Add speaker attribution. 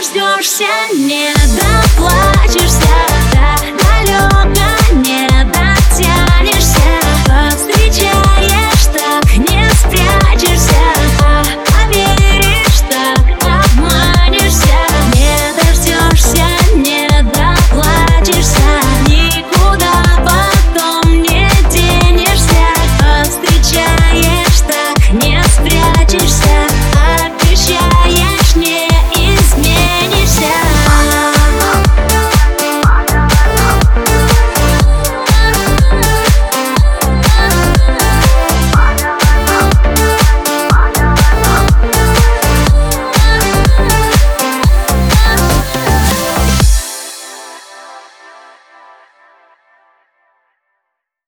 Speaker 1: дождешься, не дождешься.